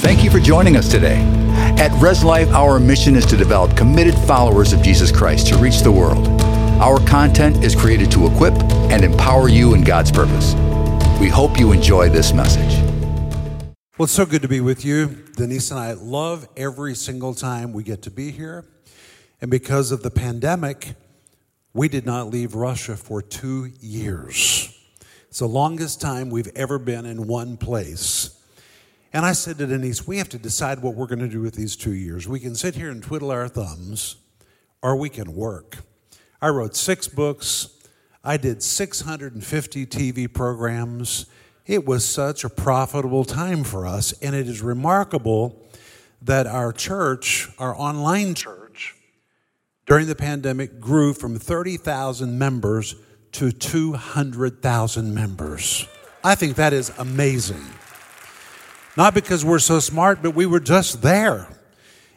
Thank you for joining us today. At Res Life, our mission is to develop committed followers of Jesus Christ to reach the world. Our content is created to equip and empower you in God's purpose. We hope you enjoy this message. Well, it's so good to be with you. Denise and I love every single time we get to be here. And because of the pandemic, we did not leave Russia for two years. It's the longest time we've ever been in one place. And I said to Denise, we have to decide what we're going to do with these two years. We can sit here and twiddle our thumbs, or we can work. I wrote six books. I did 650 TV programs. It was such a profitable time for us, and it is remarkable that our church, our online church, during the pandemic grew from 30,000 members to 200,000 members. I think that is amazing. Not because we're so smart, but we were just there.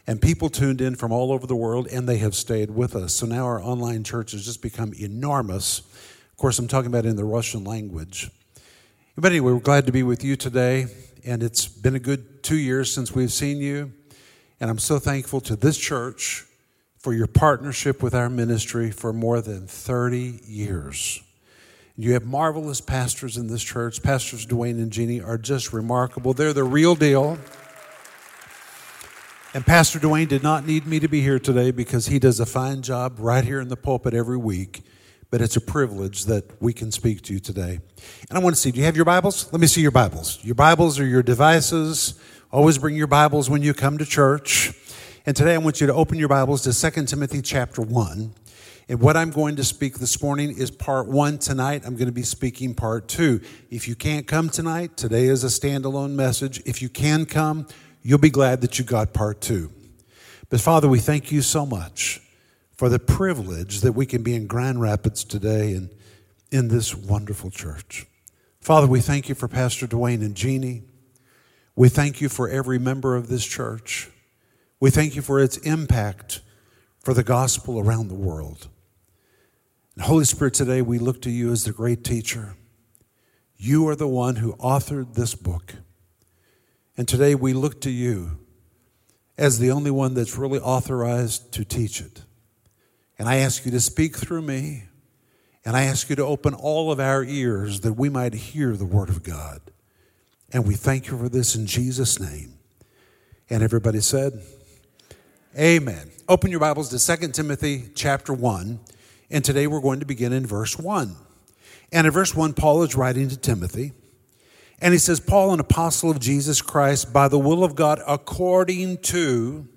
And people tuned in from all over the world and they have stayed with us. So now our online church has just become enormous. Of course, I'm talking about in the Russian language. But anyway, we're glad to be with you today. And it's been a good two years since we've seen you. And I'm so thankful to this church for your partnership with our ministry for more than 30 years. You have marvelous pastors in this church. Pastors Dwayne and Jeannie are just remarkable. They're the real deal. And Pastor Dwayne did not need me to be here today because he does a fine job right here in the pulpit every week. But it's a privilege that we can speak to you today. And I want to see, do you have your Bibles? Let me see your Bibles. Your Bibles are your devices. Always bring your Bibles when you come to church. And today I want you to open your Bibles to 2 Timothy chapter 1. And what I'm going to speak this morning is part one tonight. I'm going to be speaking part two. If you can't come tonight, today is a standalone message. If you can come, you'll be glad that you got part two. But Father, we thank you so much for the privilege that we can be in Grand Rapids today and in this wonderful church. Father, we thank you for Pastor Dwayne and Jeannie. We thank you for every member of this church. We thank you for its impact for the gospel around the world. And Holy Spirit, today we look to you as the great teacher. You are the one who authored this book. And today we look to you as the only one that's really authorized to teach it. And I ask you to speak through me, and I ask you to open all of our ears that we might hear the Word of God. And we thank you for this in Jesus' name. And everybody said, Amen. Open your Bibles to 2 Timothy chapter 1. And today we're going to begin in verse 1. And in verse 1, Paul is writing to Timothy. And he says, Paul, an apostle of Jesus Christ, by the will of God, according to,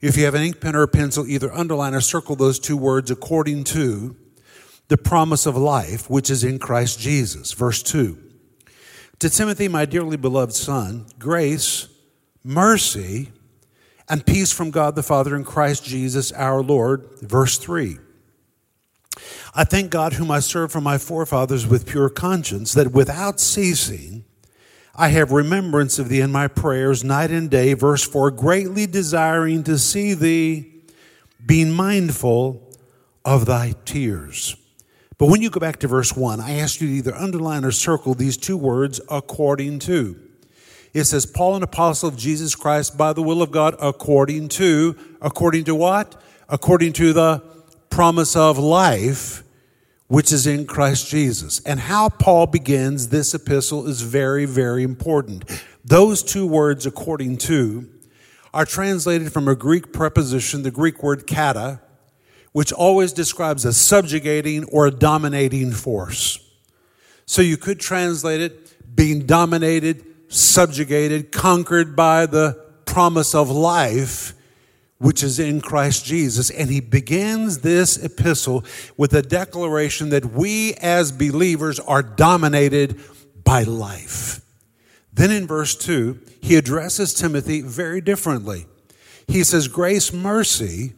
if you have an ink pen or a pencil, either underline or circle those two words, according to the promise of life, which is in Christ Jesus. Verse 2. To Timothy, my dearly beloved son, grace, mercy, and peace from God the Father and Christ Jesus our Lord. Verse 3. I thank God, whom I serve from my forefathers with pure conscience, that without ceasing I have remembrance of thee in my prayers night and day. Verse 4 greatly desiring to see thee, being mindful of thy tears. But when you go back to verse 1, I ask you to either underline or circle these two words, according to. It says, Paul, an apostle of Jesus Christ, by the will of God, according to, according to what? According to the promise of life which is in Christ Jesus. And how Paul begins this epistle is very, very important. Those two words, according to, are translated from a Greek preposition, the Greek word kata, which always describes a subjugating or a dominating force. So you could translate it being dominated, subjugated, conquered by the promise of life which is in Christ Jesus. And he begins this epistle with a declaration that we as believers are dominated by life. Then in verse 2, he addresses Timothy very differently. He says, Grace, mercy,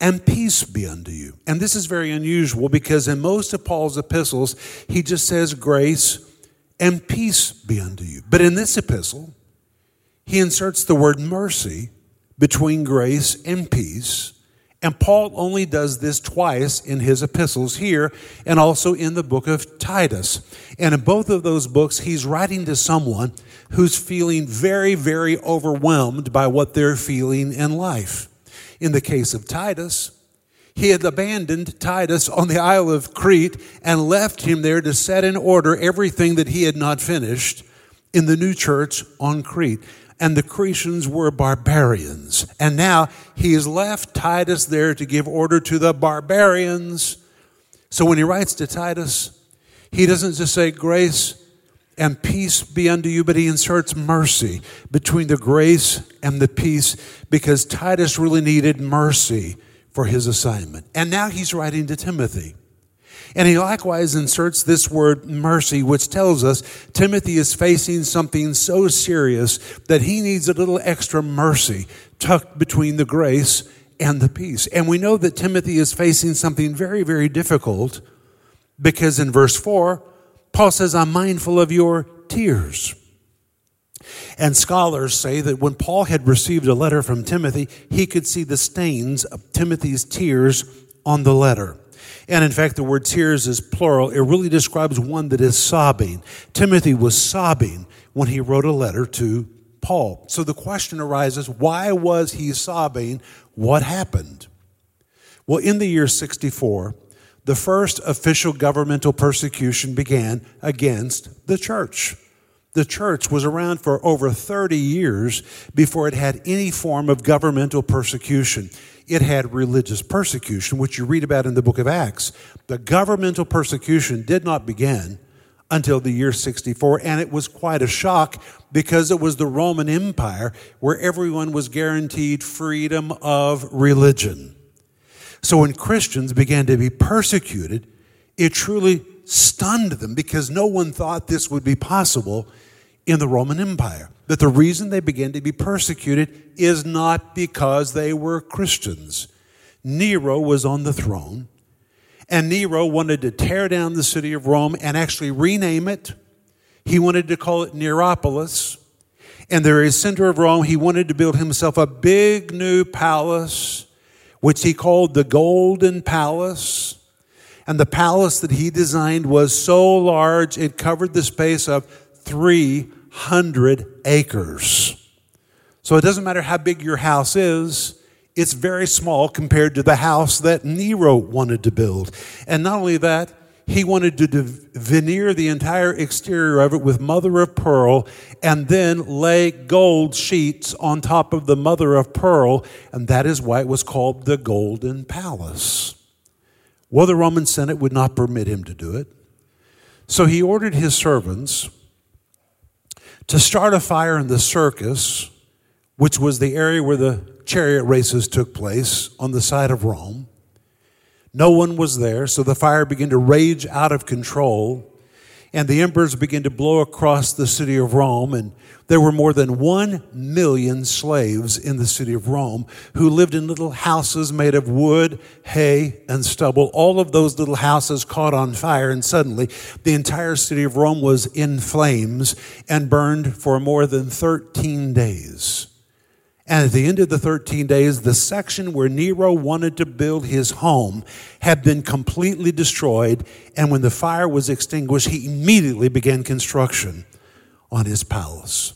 and peace be unto you. And this is very unusual because in most of Paul's epistles, he just says, Grace and peace be unto you. But in this epistle, he inserts the word mercy between grace and peace, And Paul only does this twice in his epistles here and also in the book of Titus. And in both of those books, he's writing to someone who's feeling very, very overwhelmed by what they're feeling in life. In the case of Titus, he had abandoned Titus on the Isle of Crete and left him there to set in order everything that he had not finished in the new church on Crete and the Cretans were barbarians. And now he has left Titus there to give order to the barbarians. So when he writes to Titus, he doesn't just say grace and peace be unto you, but he inserts mercy between the grace and the peace because Titus really needed mercy for his assignment. And now he's writing to Timothy. And he likewise inserts this word mercy, which tells us Timothy is facing something so serious that he needs a little extra mercy tucked between the grace and the peace. And we know that Timothy is facing something very, very difficult because in verse 4, Paul says, I'm mindful of your tears. And scholars say that when Paul had received a letter from Timothy, he could see the stains of Timothy's tears on the letter. And in fact, the word tears is plural. It really describes one that is sobbing. Timothy was sobbing when he wrote a letter to Paul. So the question arises why was he sobbing? What happened? Well, in the year 64, the first official governmental persecution began against the church. The church was around for over 30 years before it had any form of governmental persecution it had religious persecution, which you read about in the book of Acts. The governmental persecution did not begin until the year 64, and it was quite a shock because it was the Roman Empire where everyone was guaranteed freedom of religion. So when Christians began to be persecuted, it truly stunned them because no one thought this would be possible in the Roman Empire that the reason they began to be persecuted is not because they were Christians. Nero was on the throne, and Nero wanted to tear down the city of Rome and actually rename it. He wanted to call it Neropolis. And the very center of Rome, he wanted to build himself a big new palace, which he called the Golden Palace. And the palace that he designed was so large, it covered the space of three hundred acres. So it doesn't matter how big your house is, it's very small compared to the house that Nero wanted to build. And not only that, he wanted to veneer the entire exterior of it with mother of pearl and then lay gold sheets on top of the mother of pearl, and that is why it was called the Golden Palace. Well, the Roman Senate would not permit him to do it. So he ordered his servants to start a fire in the circus, which was the area where the chariot races took place on the side of Rome. No one was there, so the fire began to rage out of control and the embers began to blow across the city of Rome. And there were more than one million slaves in the city of Rome who lived in little houses made of wood, hay, and stubble. All of those little houses caught on fire, and suddenly the entire city of Rome was in flames and burned for more than 13 days. And at the end of the 13 days, the section where Nero wanted to build his home had been completely destroyed. And when the fire was extinguished, he immediately began construction on his palace.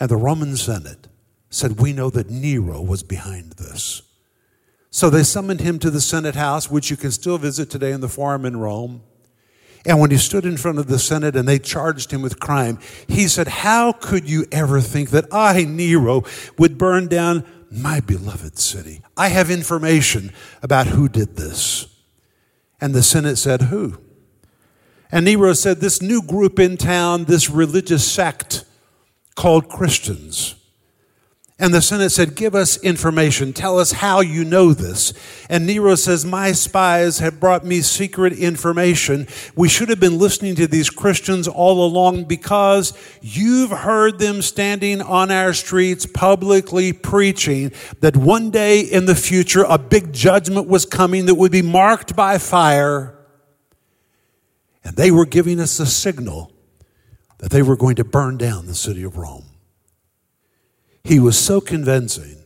And the Roman Senate said, We know that Nero was behind this. So they summoned him to the Senate house, which you can still visit today in the Forum in Rome. And when he stood in front of the Senate and they charged him with crime, he said, How could you ever think that I, Nero, would burn down my beloved city? I have information about who did this. And the Senate said, Who? And Nero said, This new group in town, this religious sect called Christians. And the Senate said, Give us information. Tell us how you know this. And Nero says, My spies have brought me secret information. We should have been listening to these Christians all along because you've heard them standing on our streets publicly preaching that one day in the future a big judgment was coming that would be marked by fire. And they were giving us a signal that they were going to burn down the city of Rome. He was so convincing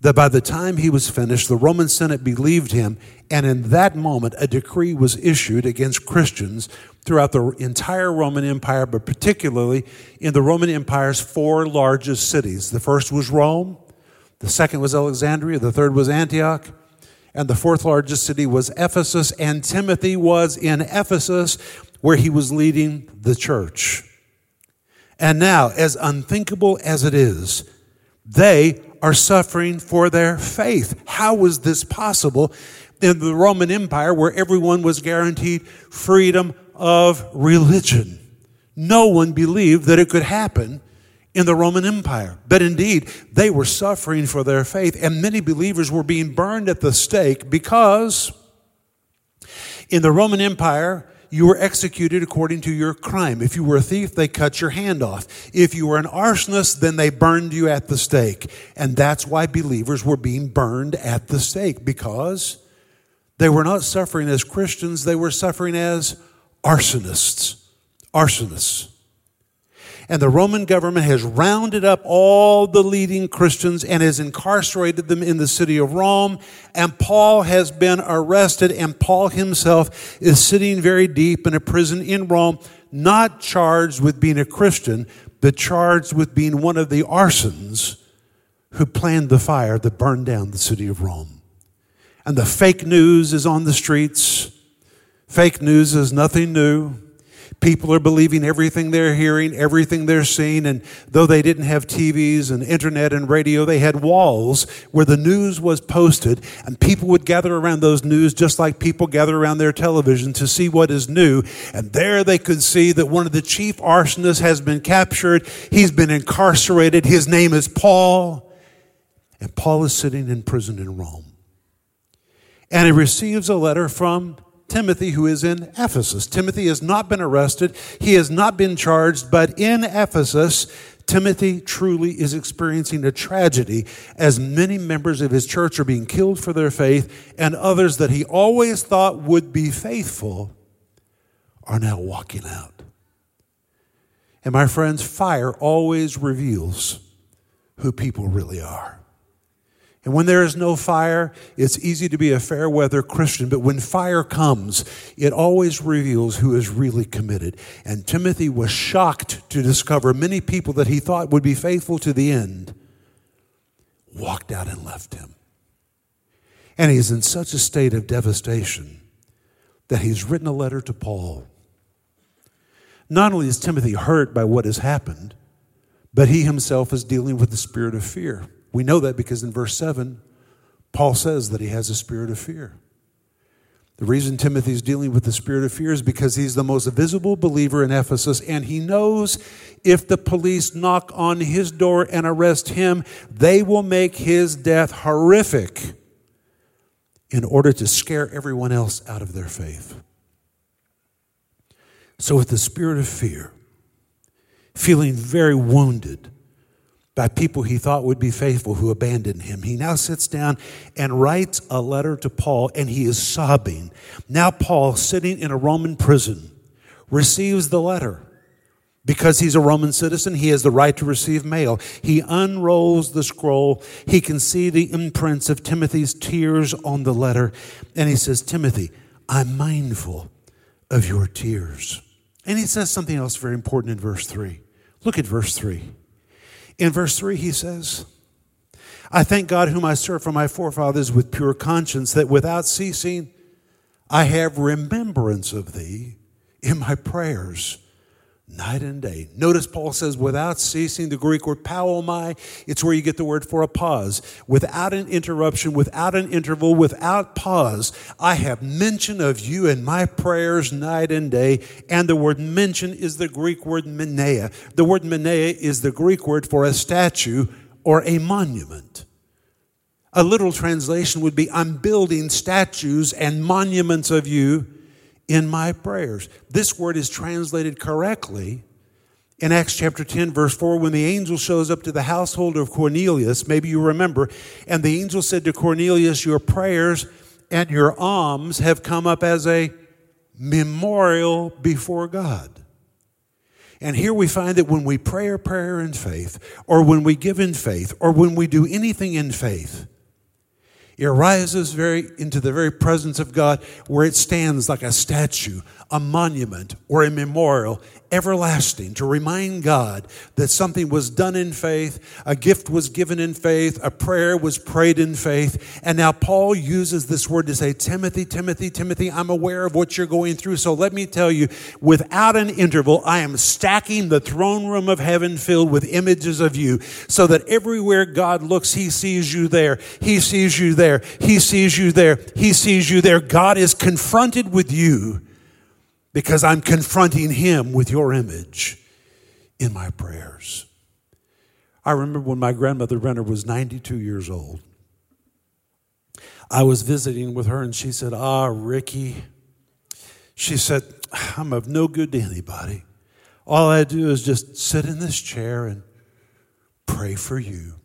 that by the time he was finished, the Roman Senate believed him, and in that moment, a decree was issued against Christians throughout the entire Roman Empire, but particularly in the Roman Empire's four largest cities. The first was Rome, the second was Alexandria, the third was Antioch, and the fourth largest city was Ephesus, and Timothy was in Ephesus where he was leading the church. And now, as unthinkable as it is, they are suffering for their faith. How was this possible in the Roman Empire where everyone was guaranteed freedom of religion? No one believed that it could happen in the Roman Empire. But indeed, they were suffering for their faith, and many believers were being burned at the stake because in the Roman Empire, you were executed according to your crime. If you were a thief, they cut your hand off. If you were an arsonist, then they burned you at the stake. And that's why believers were being burned at the stake because they were not suffering as Christians, they were suffering as arsonists. Arsonists. And the Roman government has rounded up all the leading Christians and has incarcerated them in the city of Rome. And Paul has been arrested, and Paul himself is sitting very deep in a prison in Rome, not charged with being a Christian, but charged with being one of the arsons who planned the fire that burned down the city of Rome. And the fake news is on the streets. Fake news is nothing new. People are believing everything they're hearing, everything they're seeing. And though they didn't have TVs and internet and radio, they had walls where the news was posted. And people would gather around those news just like people gather around their television to see what is new. And there they could see that one of the chief arsonists has been captured. He's been incarcerated. His name is Paul. And Paul is sitting in prison in Rome. And he receives a letter from Timothy, who is in Ephesus. Timothy has not been arrested, he has not been charged, but in Ephesus, Timothy truly is experiencing a tragedy as many members of his church are being killed for their faith, and others that he always thought would be faithful are now walking out. And my friends, fire always reveals who people really are. And when there is no fire, it's easy to be a fair weather Christian, but when fire comes, it always reveals who is really committed. And Timothy was shocked to discover many people that he thought would be faithful to the end walked out and left him. And he's in such a state of devastation that he's written a letter to Paul. Not only is Timothy hurt by what has happened, but he himself is dealing with the spirit of fear. We know that because in verse 7, Paul says that he has a spirit of fear. The reason Timothy's dealing with the spirit of fear is because he's the most visible believer in Ephesus, and he knows if the police knock on his door and arrest him, they will make his death horrific in order to scare everyone else out of their faith. So, with the spirit of fear, feeling very wounded, by people he thought would be faithful who abandoned him. He now sits down and writes a letter to Paul, and he is sobbing. Now, Paul, sitting in a Roman prison, receives the letter. Because he's a Roman citizen, he has the right to receive mail. He unrolls the scroll. He can see the imprints of Timothy's tears on the letter. And he says, Timothy, I'm mindful of your tears. And he says something else very important in verse 3. Look at verse 3. In verse 3, he says, I thank God whom I serve from my forefathers with pure conscience, that without ceasing I have remembrance of thee in my prayers night and day. Notice Paul says, without ceasing, the Greek word paomai, it's where you get the word for a pause. Without an interruption, without an interval, without pause, I have mention of you in my prayers night and day. And the word mention is the Greek word mneia. The word mneia is the Greek word for a statue or a monument. A literal translation would be, I'm building statues and monuments of you in my prayers. This word is translated correctly in Acts chapter 10, verse 4, when the angel shows up to the household of Cornelius, maybe you remember, and the angel said to Cornelius, Your prayers and your alms have come up as a memorial before God. And here we find that when we pray a prayer in faith, or when we give in faith, or when we do anything in faith, it rises very into the very presence of God where it stands like a statue, a monument, or a memorial, everlasting, to remind God that something was done in faith, a gift was given in faith, a prayer was prayed in faith. And now Paul uses this word to say, Timothy, Timothy, Timothy, I'm aware of what you're going through. So let me tell you, without an interval, I am stacking the throne room of heaven filled with images of you so that everywhere God looks, he sees you there. He sees you there. He sees you there. He sees you there. God is confronted with you because I'm confronting him with your image in my prayers. I remember when my grandmother Renner was 92 years old. I was visiting with her and she said, Ah, Ricky, she said, I'm of no good to anybody. All I do is just sit in this chair and pray for you.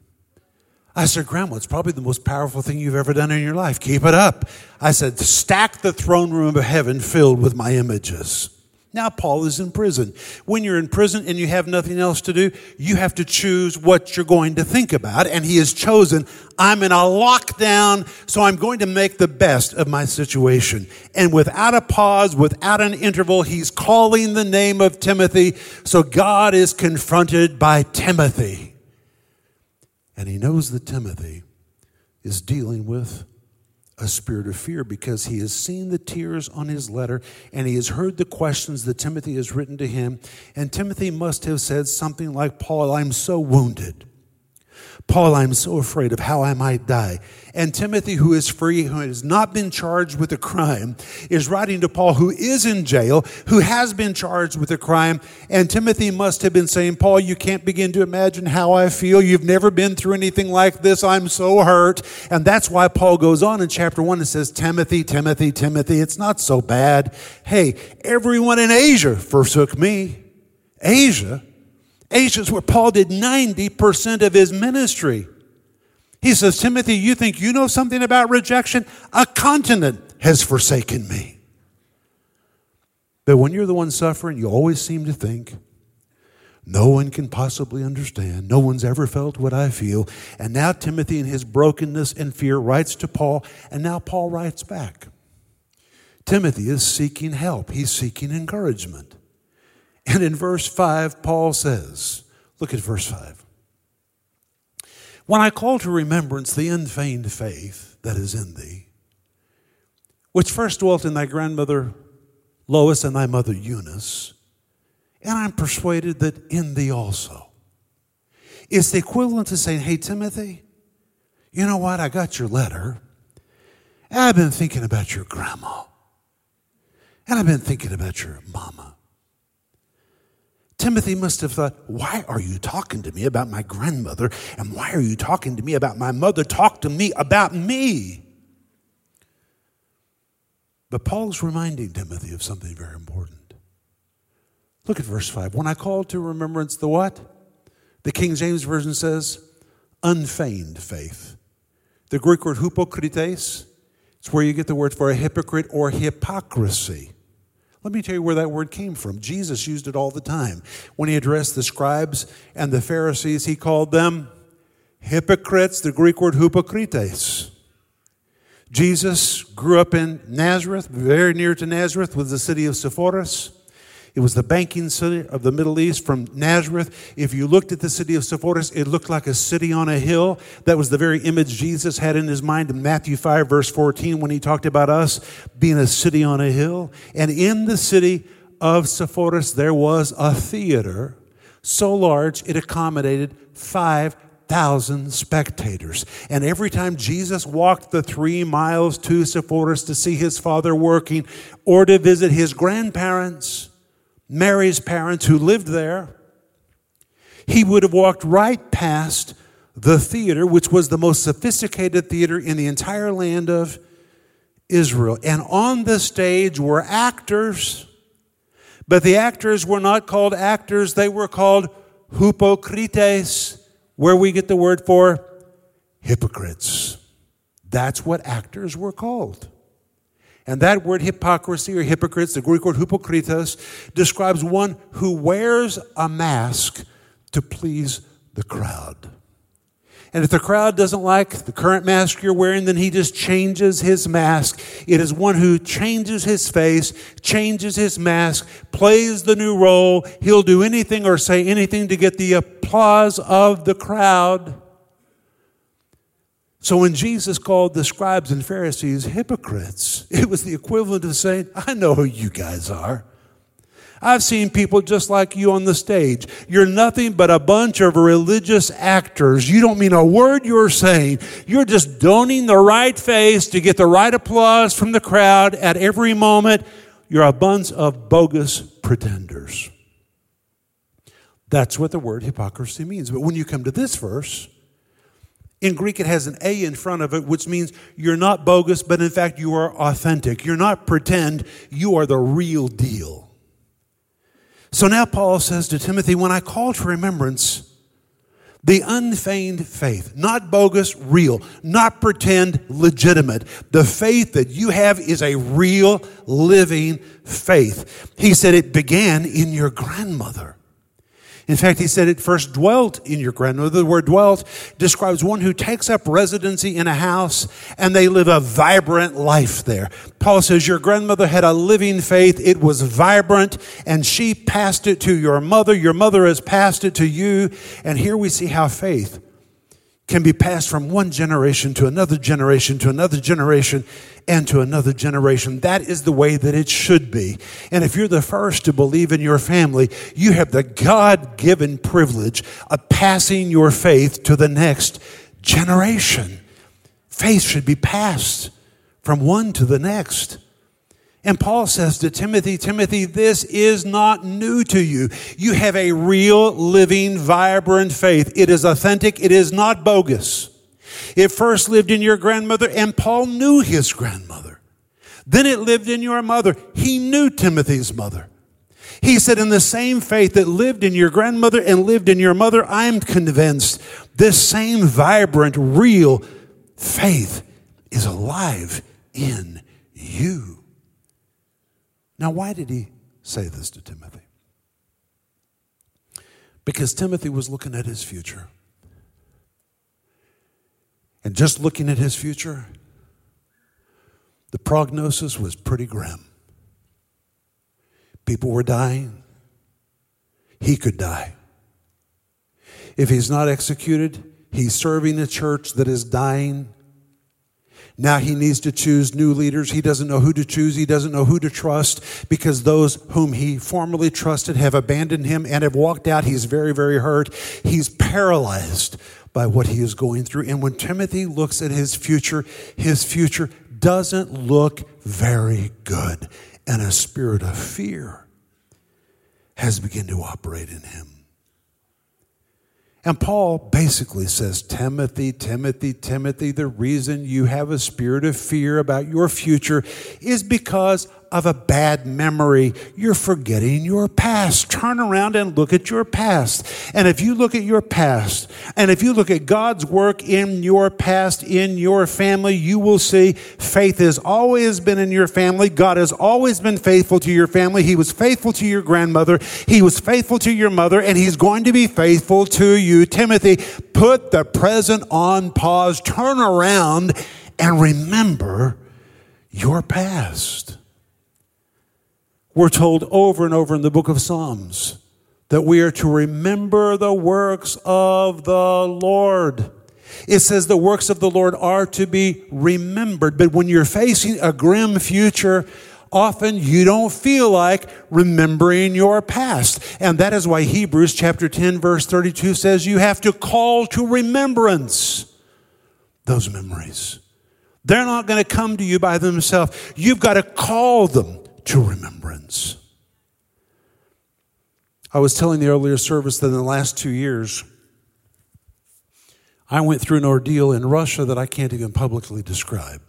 I said, Grandma, it's probably the most powerful thing you've ever done in your life. Keep it up. I said, stack the throne room of heaven filled with my images. Now, Paul is in prison. When you're in prison and you have nothing else to do, you have to choose what you're going to think about. And he has chosen, I'm in a lockdown, so I'm going to make the best of my situation. And without a pause, without an interval, he's calling the name of Timothy. So God is confronted by Timothy. And he knows that Timothy is dealing with a spirit of fear because he has seen the tears on his letter and he has heard the questions that Timothy has written to him. And Timothy must have said something like, Paul, I'm so wounded. Paul, I'm so afraid of how I might die. And Timothy, who is free, who has not been charged with a crime, is writing to Paul, who is in jail, who has been charged with a crime. And Timothy must have been saying, Paul, you can't begin to imagine how I feel. You've never been through anything like this. I'm so hurt. And that's why Paul goes on in chapter one and says, Timothy, Timothy, Timothy, it's not so bad. Hey, everyone in Asia forsook me. Asia? Asia is where Paul did 90% of his ministry. He says, Timothy, you think you know something about rejection? A continent has forsaken me. But when you're the one suffering, you always seem to think, no one can possibly understand. No one's ever felt what I feel. And now Timothy, in his brokenness and fear, writes to Paul, and now Paul writes back. Timothy is seeking help, he's seeking encouragement. And in verse 5, Paul says, look at verse 5. When I call to remembrance the unfeigned faith that is in thee, which first dwelt in thy grandmother Lois and thy mother Eunice, and I'm persuaded that in thee also. It's the equivalent to saying, Hey, Timothy, you know what? I got your letter. I've been thinking about your grandma. And I've been thinking about your mama. Timothy must have thought, Why are you talking to me about my grandmother? And why are you talking to me about my mother? Talk to me about me. But Paul's reminding Timothy of something very important. Look at verse 5. When I call to remembrance the what? The King James Version says, unfeigned faith. The Greek word hypocrites, it's where you get the word for a hypocrite or hypocrisy. Let me tell you where that word came from. Jesus used it all the time. When he addressed the scribes and the Pharisees, he called them hypocrites, the Greek word hypocrites. Jesus grew up in Nazareth, very near to Nazareth, was the city of Sepphoris. It was the banking city of the Middle East from Nazareth. If you looked at the city of Sepphoris, it looked like a city on a hill. That was the very image Jesus had in his mind in Matthew 5, verse 14, when he talked about us being a city on a hill. And in the city of Sepphoris, there was a theater so large it accommodated five thousand spectators. And every time Jesus walked the three miles to Sepphoris to see his father working or to visit his grandparents, Mary's parents who lived there, he would have walked right past the theater, which was the most sophisticated theater in the entire land of Israel. And on the stage were actors, but the actors were not called actors, they were called hypocrites, where we get the word for hypocrites. That's what actors were called. And that word hypocrisy or hypocrites, the Greek word hypokritos, describes one who wears a mask to please the crowd. And if the crowd doesn't like the current mask you're wearing, then he just changes his mask. It is one who changes his face, changes his mask, plays the new role. He'll do anything or say anything to get the applause of the crowd. So when Jesus called the scribes and Pharisees hypocrites, it was the equivalent of saying, I know who you guys are. I've seen people just like you on the stage. You're nothing but a bunch of religious actors. You don't mean a word you're saying. You're just donning the right face to get the right applause from the crowd at every moment. You're a bunch of bogus pretenders. That's what the word hypocrisy means. But when you come to this verse, in Greek, it has an A in front of it, which means you're not bogus, but in fact, you are authentic. You're not pretend, you are the real deal. So now Paul says to Timothy, When I call to remembrance the unfeigned faith, not bogus, real, not pretend, legitimate. The faith that you have is a real, living faith. He said it began in your grandmother. In fact, he said it first dwelt in your grandmother. The word dwelt describes one who takes up residency in a house and they live a vibrant life there. Paul says your grandmother had a living faith. It was vibrant and she passed it to your mother. Your mother has passed it to you. And here we see how faith can be passed from one generation to another generation to another generation and to another generation. That is the way that it should be. And if you're the first to believe in your family, you have the God given privilege of passing your faith to the next generation. Faith should be passed from one to the next. And Paul says to Timothy, Timothy, this is not new to you. You have a real, living, vibrant faith. It is authentic. It is not bogus. It first lived in your grandmother, and Paul knew his grandmother. Then it lived in your mother. He knew Timothy's mother. He said, In the same faith that lived in your grandmother and lived in your mother, I'm convinced this same vibrant, real faith is alive in you. Now, why did he say this to Timothy? Because Timothy was looking at his future. And just looking at his future, the prognosis was pretty grim. People were dying. He could die. If he's not executed, he's serving a church that is dying now he needs to choose new leaders. He doesn't know who to choose. He doesn't know who to trust because those whom he formerly trusted have abandoned him and have walked out. He's very, very hurt. He's paralyzed by what he is going through. And when Timothy looks at his future, his future doesn't look very good. And a spirit of fear has begun to operate in him. And Paul basically says, Timothy, Timothy, Timothy, the reason you have a spirit of fear about your future is because of a bad memory. You're forgetting your past. Turn around and look at your past. And if you look at your past, and if you look at God's work in your past, in your family, you will see faith has always been in your family. God has always been faithful to your family. He was faithful to your grandmother. He was faithful to your mother, and He's going to be faithful to you. Timothy, put the present on pause, turn around, and remember your past. We're told over and over in the book of Psalms that we are to remember the works of the Lord. It says the works of the Lord are to be remembered. But when you're facing a grim future, often you don't feel like remembering your past. And that is why Hebrews chapter 10 verse 32 says you have to call to remembrance those memories. They're not going to come to you by themselves. You've got to call them to remembrance. I was telling the earlier service that in the last two years, I went through an ordeal in Russia that I can't even publicly describe.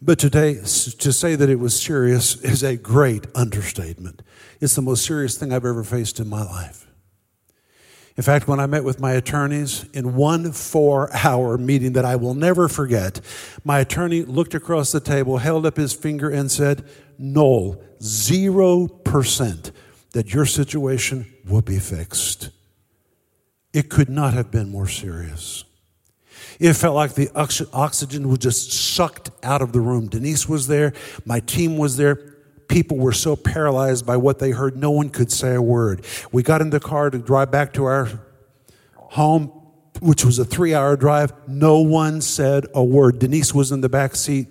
But today, to say that it was serious is a great understatement. It's the most serious thing I've ever faced in my life. In fact, when I met with my attorneys in one four hour meeting that I will never forget, my attorney looked across the table, held up his finger, and said, Noel, 0% that your situation will be fixed. It could not have been more serious. It felt like the oxygen was just sucked out of the room. Denise was there, my team was there. People were so paralyzed by what they heard, no one could say a word. We got in the car to drive back to our home, which was a three hour drive. No one said a word. Denise was in the back seat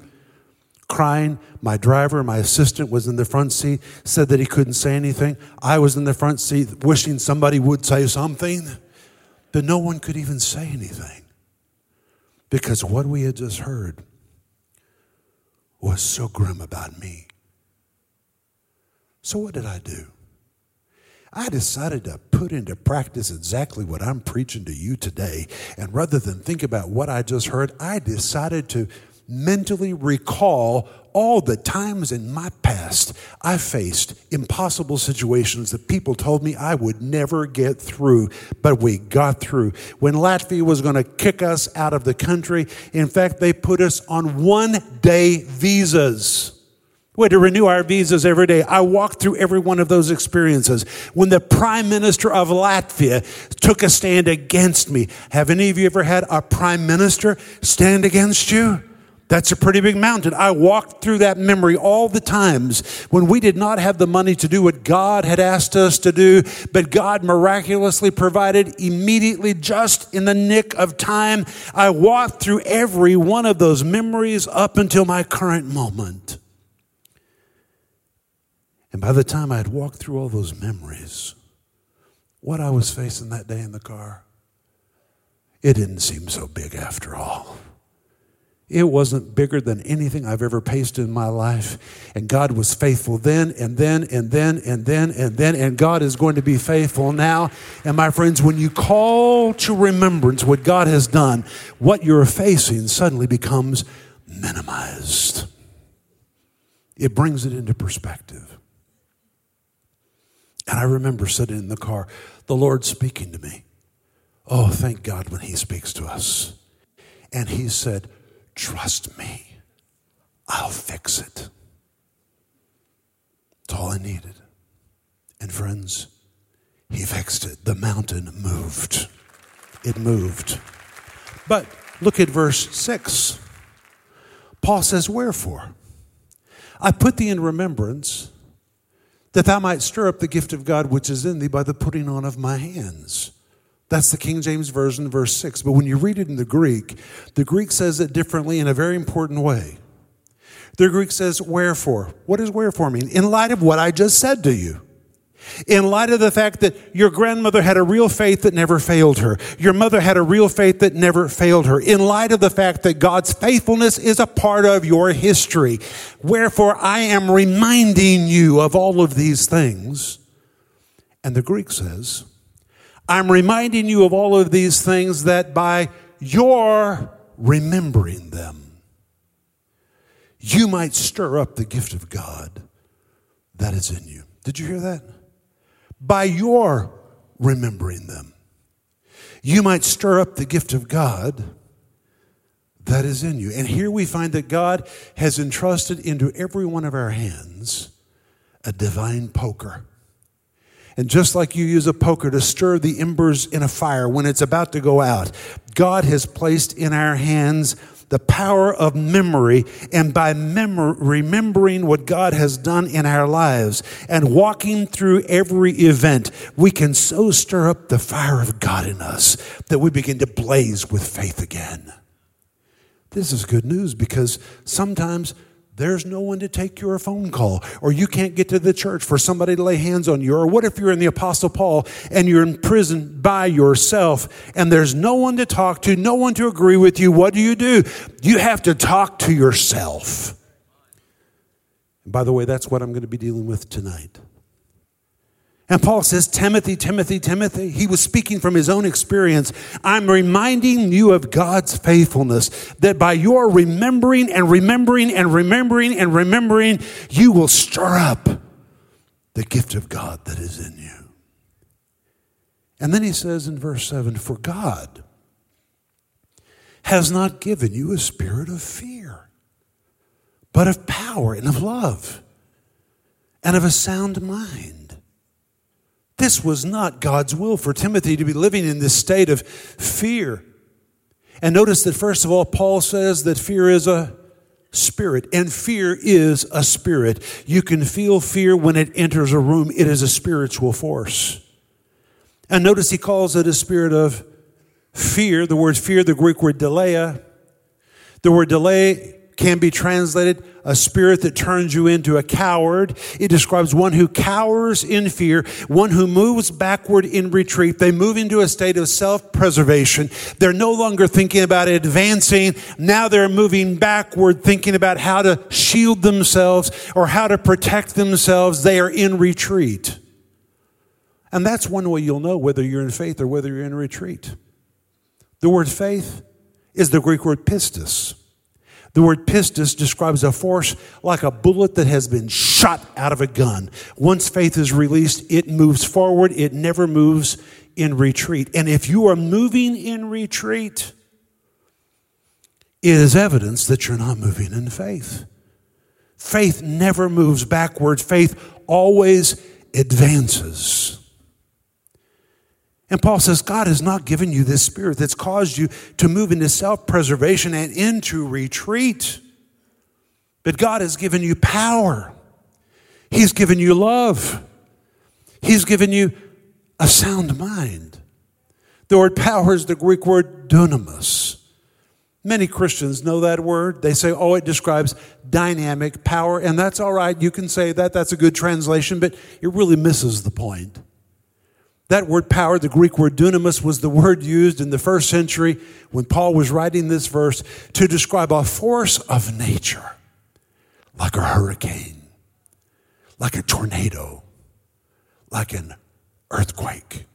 crying. My driver, my assistant, was in the front seat, said that he couldn't say anything. I was in the front seat wishing somebody would say something, but no one could even say anything because what we had just heard was so grim about me. So, what did I do? I decided to put into practice exactly what I'm preaching to you today. And rather than think about what I just heard, I decided to mentally recall all the times in my past I faced impossible situations that people told me I would never get through, but we got through. When Latvia was going to kick us out of the country, in fact, they put us on one day visas. We had to renew our visas every day. I walked through every one of those experiences. When the prime minister of Latvia took a stand against me, have any of you ever had a prime minister stand against you? That's a pretty big mountain. I walked through that memory all the times when we did not have the money to do what God had asked us to do, but God miraculously provided immediately, just in the nick of time. I walked through every one of those memories up until my current moment. And by the time I had walked through all those memories, what I was facing that day in the car, it didn't seem so big after all. It wasn't bigger than anything I've ever faced in my life. And God was faithful then and then and then and then and then. And God is going to be faithful now. And my friends, when you call to remembrance what God has done, what you're facing suddenly becomes minimized. It brings it into perspective. And I remember sitting in the car, the Lord speaking to me. Oh, thank God when He speaks to us. And He said, Trust me, I'll fix it. It's all I needed. And friends, he fixed it. The mountain moved. It moved. But look at verse 6. Paul says, Wherefore? I put thee in remembrance that thou might stir up the gift of God which is in thee by the putting on of my hands. That's the King James Version, verse 6. But when you read it in the Greek, the Greek says it differently in a very important way. The Greek says, wherefore. What does wherefore mean? In light of what I just said to you. In light of the fact that your grandmother had a real faith that never failed her, your mother had a real faith that never failed her, in light of the fact that God's faithfulness is a part of your history. Wherefore, I am reminding you of all of these things. And the Greek says, I'm reminding you of all of these things that by your remembering them, you might stir up the gift of God that is in you. Did you hear that? By your remembering them, you might stir up the gift of God that is in you. And here we find that God has entrusted into every one of our hands a divine poker. And just like you use a poker to stir the embers in a fire when it's about to go out, God has placed in our hands the power of memory. And by mem- remembering what God has done in our lives and walking through every event, we can so stir up the fire of God in us that we begin to blaze with faith again. This is good news because sometimes there's no one to take your phone call, or you can't get to the church for somebody to lay hands on you. Or what if you're in the Apostle Paul and you're in prison by yourself and there's no one to talk to, no one to agree with you? What do you do? You have to talk to yourself. And by the way, that's what I'm going to be dealing with tonight. And Paul says, Timothy, Timothy, Timothy. He was speaking from his own experience. I'm reminding you of God's faithfulness, that by your remembering and remembering and remembering and remembering, you will stir up the gift of God that is in you. And then he says in verse 7 For God has not given you a spirit of fear, but of power and of love and of a sound mind. This was not God's will for Timothy to be living in this state of fear. And notice that, first of all, Paul says that fear is a spirit, and fear is a spirit. You can feel fear when it enters a room, it is a spiritual force. And notice he calls it a spirit of fear. The word fear, the Greek word deilia. The word delay can be translated a spirit that turns you into a coward. It describes one who cowers in fear, one who moves backward in retreat. They move into a state of self preservation. They're no longer thinking about advancing. Now they're moving backward, thinking about how to shield themselves or how to protect themselves. They are in retreat. And that's one way you'll know whether you're in faith or whether you're in retreat. The word faith is the Greek word pistis. The word pistis describes a force like a bullet that has been shot out of a gun. Once faith is released, it moves forward, it never moves in retreat. And if you are moving in retreat, it is evidence that you're not moving in faith. Faith never moves backward, faith always advances. And Paul says, God has not given you this spirit that's caused you to move into self preservation and into retreat. But God has given you power, He's given you love, He's given you a sound mind. The word power is the Greek word dunamis. Many Christians know that word. They say, oh, it describes dynamic power, and that's all right. You can say that. That's a good translation, but it really misses the point. That word power, the Greek word dunamis, was the word used in the first century when Paul was writing this verse to describe a force of nature, like a hurricane, like a tornado, like an earthquake.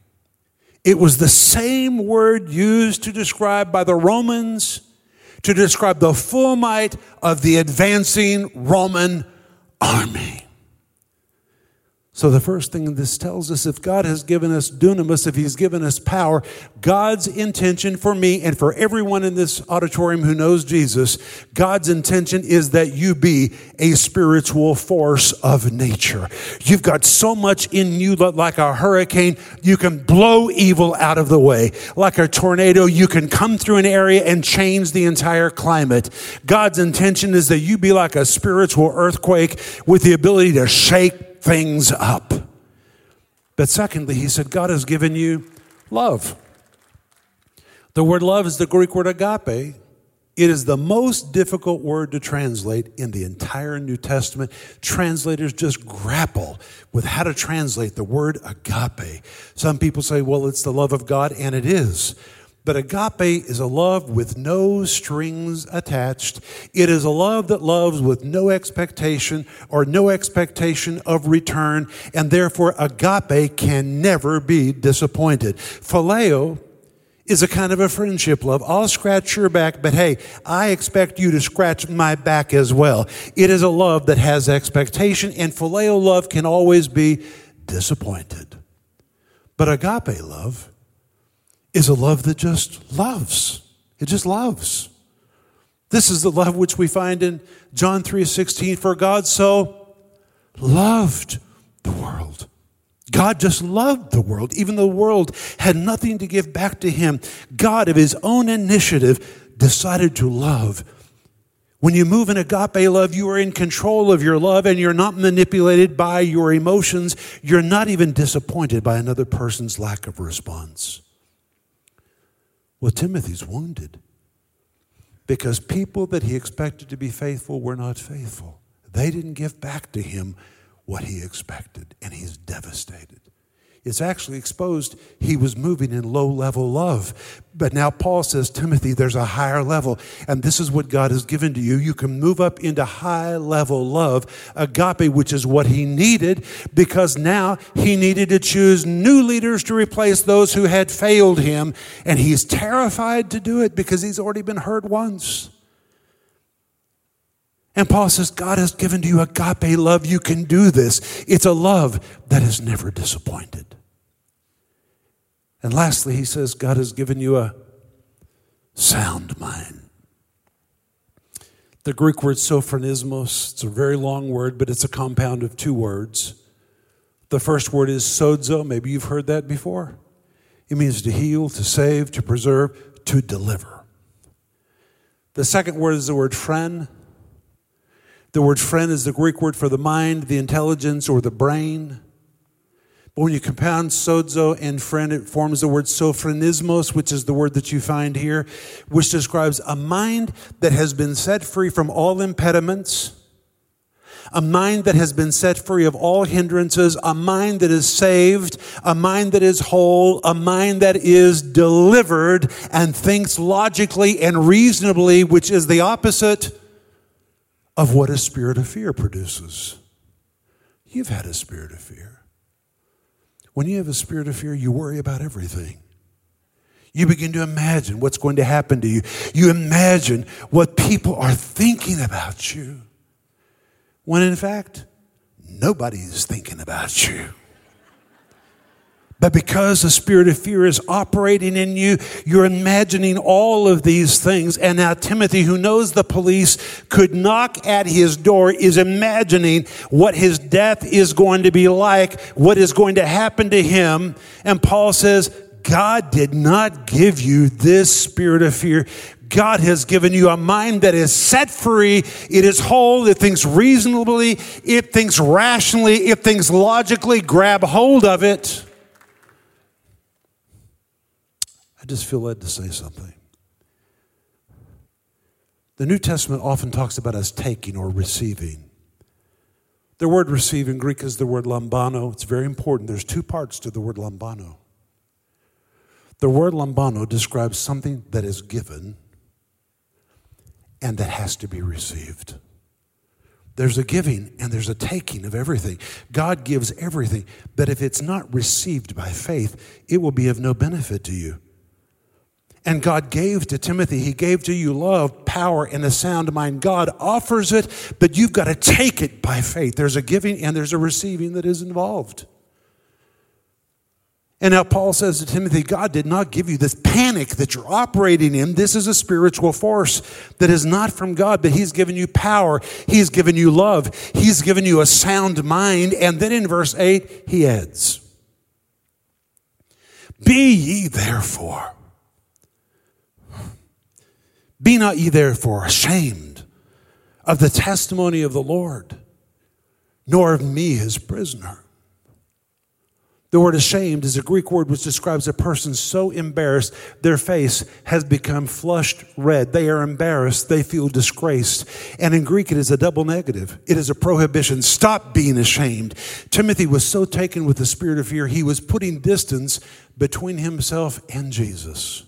It was the same word used to describe by the Romans to describe the full might of the advancing Roman army. So, the first thing this tells us if God has given us dunamis, if He's given us power, God's intention for me and for everyone in this auditorium who knows Jesus, God's intention is that you be a spiritual force of nature. You've got so much in you like a hurricane, you can blow evil out of the way. Like a tornado, you can come through an area and change the entire climate. God's intention is that you be like a spiritual earthquake with the ability to shake things up. But secondly, he said, God has given you love. The word love is the Greek word agape. It is the most difficult word to translate in the entire New Testament. Translators just grapple with how to translate the word agape. Some people say, well, it's the love of God, and it is. But agape is a love with no strings attached. It is a love that loves with no expectation or no expectation of return, and therefore agape can never be disappointed. Phileo is a kind of a friendship love. I'll scratch your back, but hey, I expect you to scratch my back as well. It is a love that has expectation, and phileo love can always be disappointed. But agape love, is a love that just loves. It just loves. This is the love which we find in John 3:16 for God so loved the world. God just loved the world even the world had nothing to give back to him. God of his own initiative decided to love. When you move in agape love, you are in control of your love and you're not manipulated by your emotions. You're not even disappointed by another person's lack of response. Well, Timothy's wounded because people that he expected to be faithful were not faithful. They didn't give back to him what he expected, and he's devastated it's actually exposed he was moving in low level love. But now Paul says, Timothy, there's a higher level. And this is what God has given to you. You can move up into high level love, agape, which is what he needed, because now he needed to choose new leaders to replace those who had failed him. And he's terrified to do it because he's already been hurt once. And Paul says, God has given to you agape love. You can do this. It's a love that is never disappointed. And lastly, he says, God has given you a sound mind. The Greek word sophronismos, it's a very long word, but it's a compound of two words. The first word is sozo. Maybe you've heard that before. It means to heal, to save, to preserve, to deliver. The second word is the word phren. The word phren is the Greek word for the mind, the intelligence, or the brain. But when you compound sozo and phren, it forms the word sophronismos, which is the word that you find here, which describes a mind that has been set free from all impediments, a mind that has been set free of all hindrances, a mind that is saved, a mind that is whole, a mind that is delivered and thinks logically and reasonably, which is the opposite of what a spirit of fear produces. You've had a spirit of fear. When you have a spirit of fear, you worry about everything. You begin to imagine what's going to happen to you. You imagine what people are thinking about you. When in fact, nobody is thinking about you. But because the spirit of fear is operating in you, you're imagining all of these things. And now Timothy, who knows the police could knock at his door, is imagining what his death is going to be like, what is going to happen to him. And Paul says, God did not give you this spirit of fear. God has given you a mind that is set free. It is whole. It thinks reasonably. It thinks rationally. It thinks logically. Grab hold of it. I just feel led to say something. The New Testament often talks about us taking or receiving. The word receive in Greek is the word lambano. It's very important. There's two parts to the word lambano. The word lambano describes something that is given and that has to be received. There's a giving and there's a taking of everything. God gives everything, but if it's not received by faith, it will be of no benefit to you. And God gave to Timothy, He gave to you love, power, and a sound mind. God offers it, but you've got to take it by faith. There's a giving and there's a receiving that is involved. And now Paul says to Timothy, God did not give you this panic that you're operating in. This is a spiritual force that is not from God, but He's given you power. He's given you love. He's given you a sound mind. And then in verse 8, He adds, Be ye therefore be not ye therefore ashamed of the testimony of the Lord, nor of me his prisoner. The word ashamed is a Greek word which describes a person so embarrassed their face has become flushed red. They are embarrassed. They feel disgraced. And in Greek, it is a double negative. It is a prohibition. Stop being ashamed. Timothy was so taken with the spirit of fear, he was putting distance between himself and Jesus.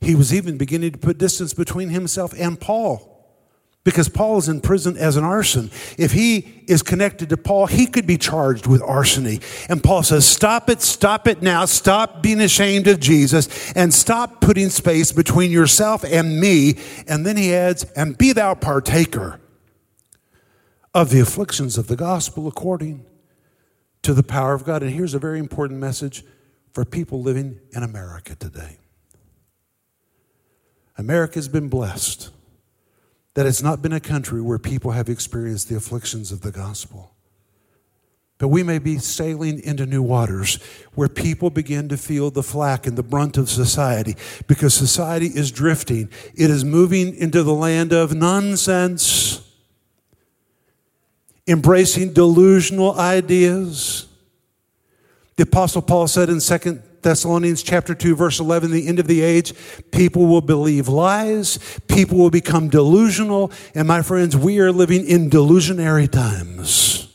He was even beginning to put distance between himself and Paul because Paul is in prison as an arson. If he is connected to Paul, he could be charged with arson. And Paul says, Stop it, stop it now, stop being ashamed of Jesus, and stop putting space between yourself and me. And then he adds, And be thou partaker of the afflictions of the gospel according to the power of God. And here's a very important message for people living in America today. America's been blessed that it's not been a country where people have experienced the afflictions of the gospel. But we may be sailing into new waters where people begin to feel the flack and the brunt of society because society is drifting. It is moving into the land of nonsense, embracing delusional ideas. The Apostle Paul said in 2 Thessalonians chapter 2 verse 11 the end of the age people will believe lies. People will become delusional. And my friends we are living in delusionary times.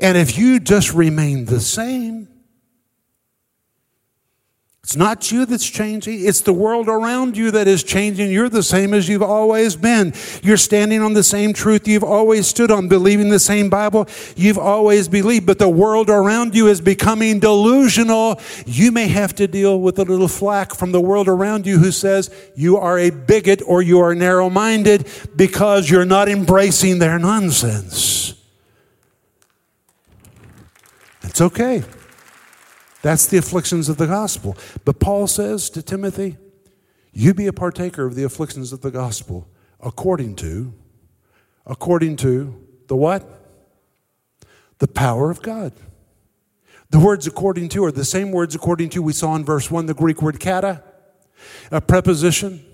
And if you just remain the same it's not you that's changing. It's the world around you that is changing. You're the same as you've always been. You're standing on the same truth you've always stood on, believing the same Bible you've always believed. But the world around you is becoming delusional. You may have to deal with a little flack from the world around you who says you are a bigot or you are narrow minded because you're not embracing their nonsense. It's okay. That's the afflictions of the gospel. But Paul says to Timothy, You be a partaker of the afflictions of the gospel according to, according to the what? The power of God. The words according to are the same words according to we saw in verse 1, the Greek word kata, a preposition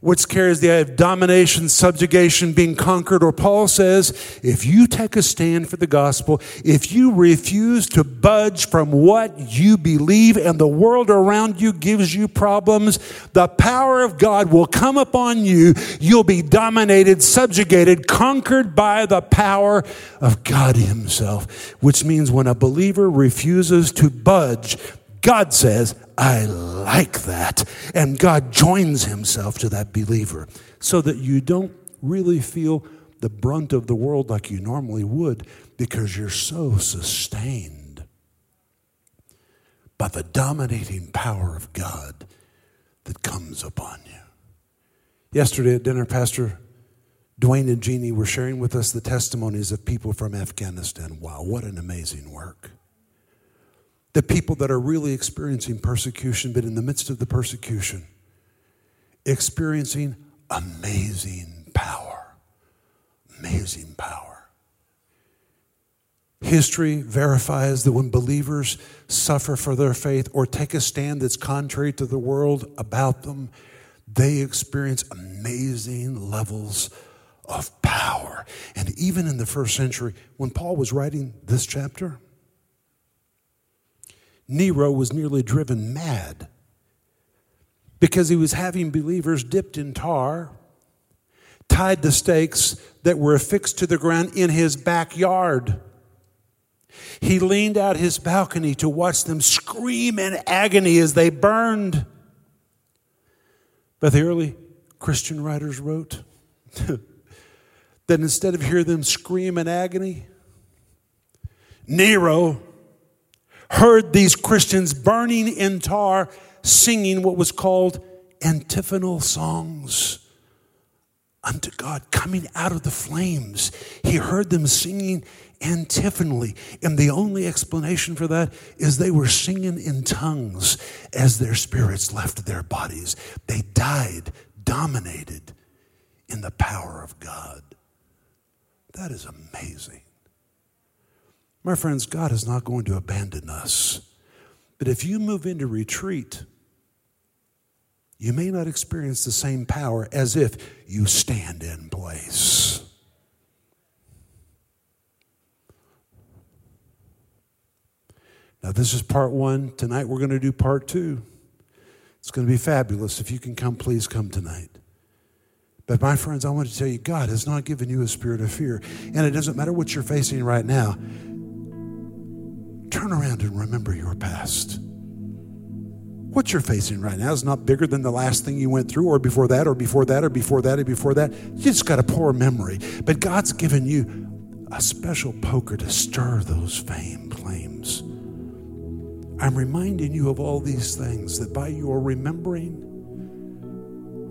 which carries the idea of domination, subjugation, being conquered. Or Paul says, if you take a stand for the gospel, if you refuse to budge from what you believe and the world around you gives you problems, the power of God will come upon you. You'll be dominated, subjugated, conquered by the power of God Himself, which means when a believer refuses to budge, God says, I like that. And God joins himself to that believer so that you don't really feel the brunt of the world like you normally would because you're so sustained by the dominating power of God that comes upon you. Yesterday at dinner, Pastor Dwayne and Jeannie were sharing with us the testimonies of people from Afghanistan. Wow, what an amazing work the people that are really experiencing persecution, but in the midst of the persecution, experiencing amazing power. Amazing power. History verifies that when believers suffer for their faith or take a stand that's contrary to the world about them, they experience amazing levels of power. And even in the first century, when Paul was writing this chapter, Nero was nearly driven mad because he was having believers dipped in tar, tied to stakes that were affixed to the ground in his backyard. He leaned out his balcony to watch them scream in agony as they burned. But the early Christian writers wrote that instead of hear them scream in agony, Nero heard these Christians burning in tar, singing what was called antiphonal songs unto God, coming out of the flames. He heard them singing antiphonally. And the only explanation for that is they were singing in tongues as their spirits left their bodies. They died dominated in the power of God. That is amazing. My friends, God is not going to abandon us. But if you move into retreat, you may not experience the same power as if you stand in place. Now, this is part one. Tonight, we're going to do part two. It's going to be fabulous. If you can come, please come tonight. But, my friends, I want to tell you God has not given you a spirit of fear. And it doesn't matter what you're facing right now, turn around and remember your past. What you're facing right now is not bigger than the last thing you went through, or before that, or before that, or before that, or before that. You just got a poor memory. But God's given you a special poker to stir those fame flames. I'm reminding you of all these things that by your remembering,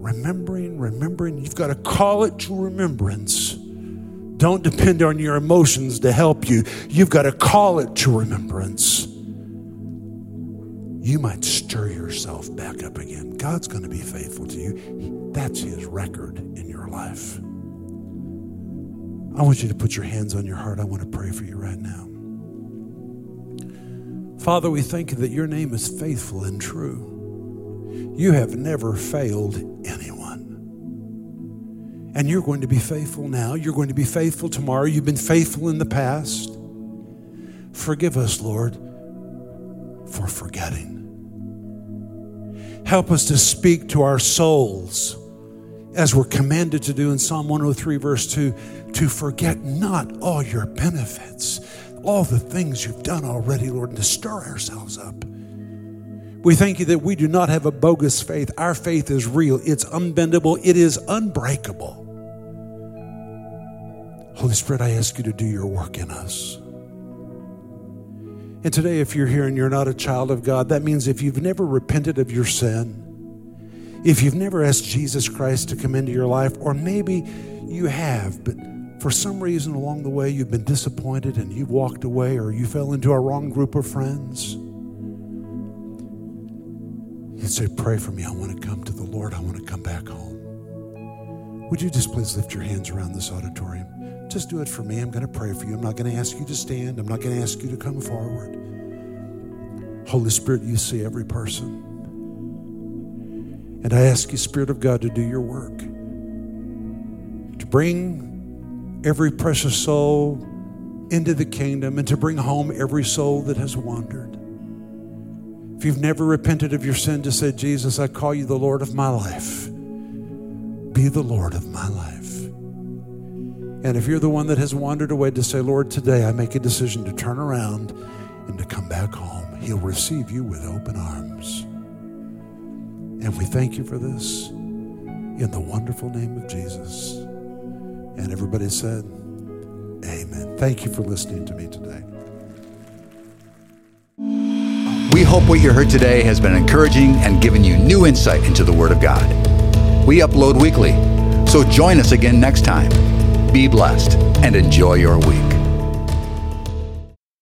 remembering, remembering, you've got to call it to remembrance don't depend on your emotions to help you. You've got to call it to remembrance. You might stir yourself back up again. God's going to be faithful to you. That's His record in your life. I want you to put your hands on your heart. I want to pray for you right now. Father, we thank you that your name is faithful and true. You have never failed anyone. And you're going to be faithful now. You're going to be faithful tomorrow. You've been faithful in the past. Forgive us, Lord, for forgetting. Help us to speak to our souls as we're commanded to do in Psalm 103, verse 2 to forget not all your benefits, all the things you've done already, Lord, and to stir ourselves up. We thank you that we do not have a bogus faith. Our faith is real, it's unbendable, it is unbreakable. Holy Spirit, I ask you to do your work in us. And today, if you're here and you're not a child of God, that means if you've never repented of your sin, if you've never asked Jesus Christ to come into your life, or maybe you have, but for some reason along the way you've been disappointed and you've walked away or you fell into a wrong group of friends could say, Pray for me. I want to come to the Lord. I want to come back home. Would you just please lift your hands around this auditorium? Just do it for me. I'm going to pray for you. I'm not going to ask you to stand. I'm not going to ask you to come forward. Holy Spirit, you see every person. And I ask you, Spirit of God, to do your work, to bring every precious soul into the kingdom and to bring home every soul that has wandered. If you've never repented of your sin, just say, Jesus, I call you the Lord of my life. Be the Lord of my life. And if you're the one that has wandered away, to say, Lord, today I make a decision to turn around and to come back home. He'll receive you with open arms. And we thank you for this in the wonderful name of Jesus. And everybody said, Amen. Thank you for listening to me today. We hope what you heard today has been encouraging and given you new insight into the Word of God. We upload weekly, so join us again next time. Be blessed and enjoy your week.